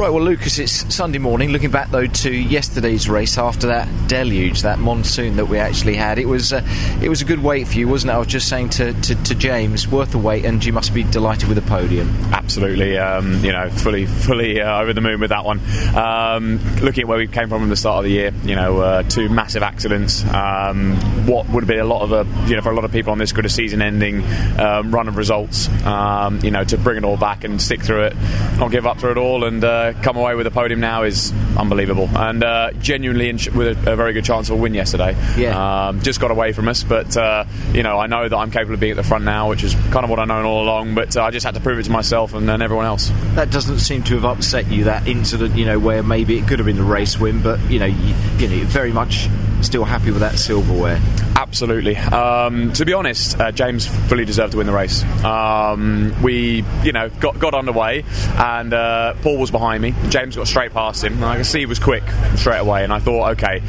Right, well, Lucas, it's Sunday morning. Looking back though to yesterday's race after that deluge, that monsoon that we actually had, it was uh, it was a good wait for you, wasn't it? I was just saying to, to, to James, worth the wait, and you must be delighted with the podium. Absolutely, um, you know, fully fully uh, over the moon with that one. Um, looking at where we came from at the start of the year, you know, uh, two massive accidents. Um, what would have been a lot of a, you know, for a lot of people on this good a season-ending um, run of results, um, you know, to bring it all back and stick through it, not give up through it all, and uh, come away with a podium now is unbelievable and uh, genuinely with a, a, very good chance of a win yesterday. Yeah. Um, just got away from us, but uh, you know I know that I'm capable of being at the front now, which is kind of what I've known all along. But uh, I just had to prove it to myself and, and, everyone else. That doesn't seem to have upset you. That incident, you know, where maybe it could have been the race win, but you know, you, you know, very much still happy with that silverware. Absolutely. Um, to be honest, uh, James fully deserved to win the race. Um, we, you know, got got underway, and uh, Paul was behind me. James got straight past him. I could see he was quick straight away, and I thought, okay,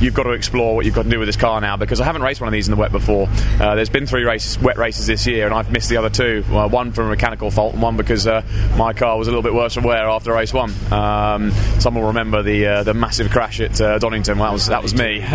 you've got to explore what you've got to do with this car now because I haven't raced one of these in the wet before. Uh, there's been three races, wet races this year, and I've missed the other two. Well, one from a mechanical fault, and one because uh, my car was a little bit worse for wear after race one. Um, some will remember the uh, the massive crash at uh, Donington. Well, that was that was me.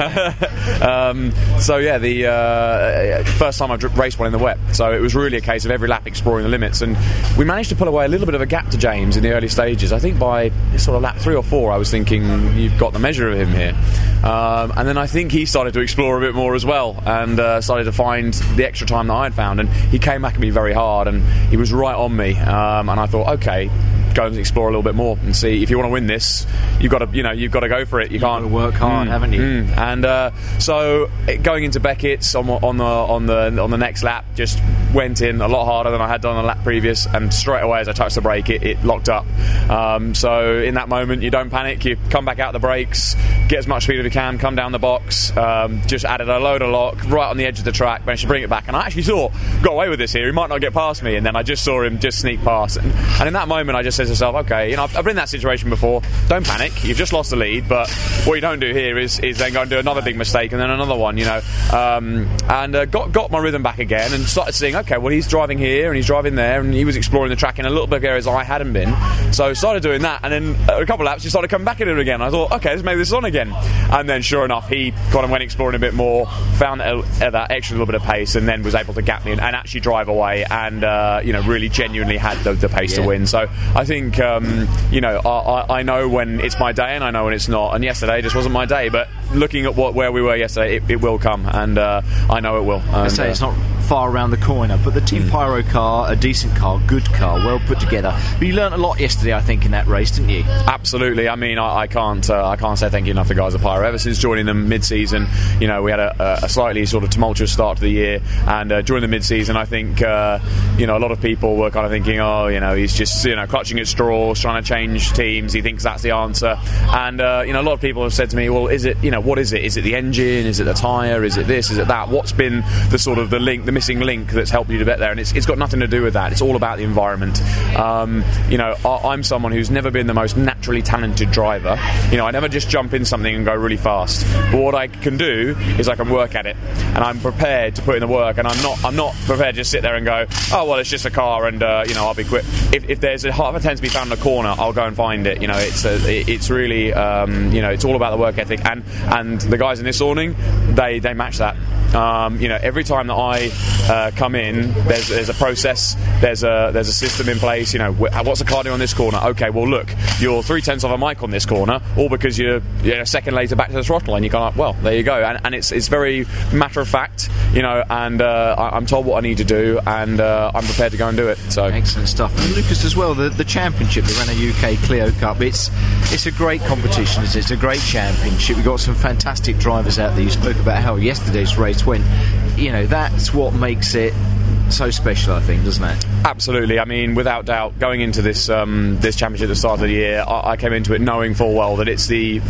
Um, so yeah, the uh, first time I've raced one in the wet, so it was really a case of every lap exploring the limits, and we managed to pull away a little bit of a gap to James in the early stages. I think by sort of lap three or four, I was thinking you've got the measure of him here, um, and then I think he started to explore a bit more as well, and uh, started to find the extra time that I had found, and he came back at me very hard, and he was right on me, um, and I thought, okay, go and explore a little bit more and see if you want to win this. You've got to, you know, you've got to go for it. You you've can't work hard, mm, haven't you? Mm. And uh, so going into Beckett's on, on, the on the on the next lap, just went in a lot harder than I had done on the lap previous, and straight away as I touched the brake, it, it locked up. Um, so in that moment, you don't panic. You come back out the brakes, get as much speed as you can, come down the box. Um, just added a load of lock right on the edge of the track, managed to bring it back, and I actually thought, got away with this here. He might not get past me, and then I just saw him just sneak past, and, and in that moment, I just said to myself, okay, you know, I've, I've been in that situation before. Don't panic. You've just lost the lead, but what you don't do here is, is then go and do another big mistake and then another one, you know. Um, and uh, got got my rhythm back again and started seeing, okay, well he's driving here and he's driving there and he was exploring the track in a little bit of areas I hadn't been. So started doing that, and then uh, a couple of laps he started coming back at it again. I thought, okay, let's make this on again. And then sure enough, he kind of went exploring a bit more, found that, that extra little bit of pace, and then was able to gap me and, and actually drive away and uh, you know really genuinely had the, the pace yeah. to win. So I think um, you know I, I, know when it's my day and I know when it's not. And yesterday just wasn't my day. But looking at what where we were yesterday, it, it will come, and uh, I know it will. And, I say it's not far around the corner. But the Team mm. Pyro car, a decent car, good car, well put together. But you learnt a lot yesterday, I think, in that race, didn't you? Absolutely. I mean, I, I can't, uh, I can't say thank you enough to the guys at Pyro. Ever since joining them mid-season, you know, we had a, a slightly sort of tumultuous start to the year, and uh, during the mid-season, I think, uh, you know, a lot of people were kind of thinking, oh, you know, he's just, you know, clutching at straws, trying to change teams. He thinks that's the answer, and uh, you know, a lot of people have said to me, well, is it, you know, what is it? Is it the engine? Is it the tyre? Is it this? Is it that? What's been the sort of the link, the missing link that's helped you to get there? And it's, it's got nothing to do with that. It's all about the environment. Um, you know, I, am someone who's never been the most naturally talented driver. You know, I never just jump in something and go really fast. But what I can do is I can work at it, and I'm prepared to put in the work. And I'm not I'm not prepared to just sit there and go, oh well, it's just a car, and uh, you know, I'll be quick. If, if there's a half a ten to be found in a corner, I'll go and find it. You know, it's a, it's really um, you know, it's all about the work ethic, and and the guys in this awning, they they match that. Um, you know, every time that I uh, come in, there's, there's a process, there's a there's a system in place. You know, what's the car doing on this corner? Okay, well look, you're three tenths of a mic on this corner, all because you're, you're, a second later back to the throttle, and you go, well, there you go. And, and it's it's very matter of fact, you know, and uh, I, am told what I need to do, and uh, I'm prepared to go and do it. So excellent stuff. And Lucas as well, the, the championship, the Renault UK Clio Cup. It's it's a great competition. It's a great championship. We've got some fantastic drivers out there. You spoke about how yesterday's race went. You know, that's what makes it so special, I think, doesn't it? Absolutely. I mean, without doubt, going into this um, this championship at the start of the year, I, I came into it knowing full well that it's the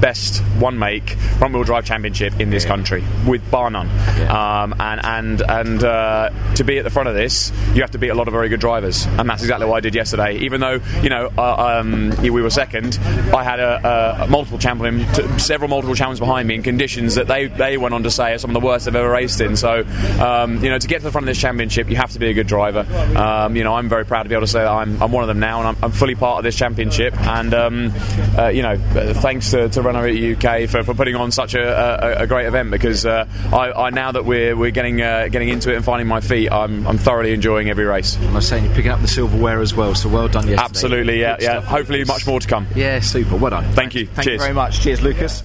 best one make front wheel drive championship in this Yeah. country, with bar none. Yeah. Um, and and and uh, to be at the front of this, you have to beat a lot of very good drivers, and that's exactly what I did yesterday. Even though you know uh, um, we were second, I had a, a multiple champion, several multiple champions behind me in conditions that they they went on to say are some of the worst they've ever raced in. So um, you know, to get to the front of this championship, you have to be a good driver. Um, you know, I'm very proud to be able to say that I'm, I'm one of them now, and I'm, I'm fully part of this championship. And um, uh, you know, uh, thanks to, to Renault UK for, for putting on such a, a, a great event because uh, I, I now that we're we're getting uh, getting into it and finding my feet, I'm, I'm thoroughly enjoying every race. I was saying you're picking up the silverware as well, so well done yesterday. Absolutely, yeah, Good yeah. Hopefully, much more to come. Yeah, super. Well done. Thank you. Thank Cheers. you very much. Cheers, Lucas.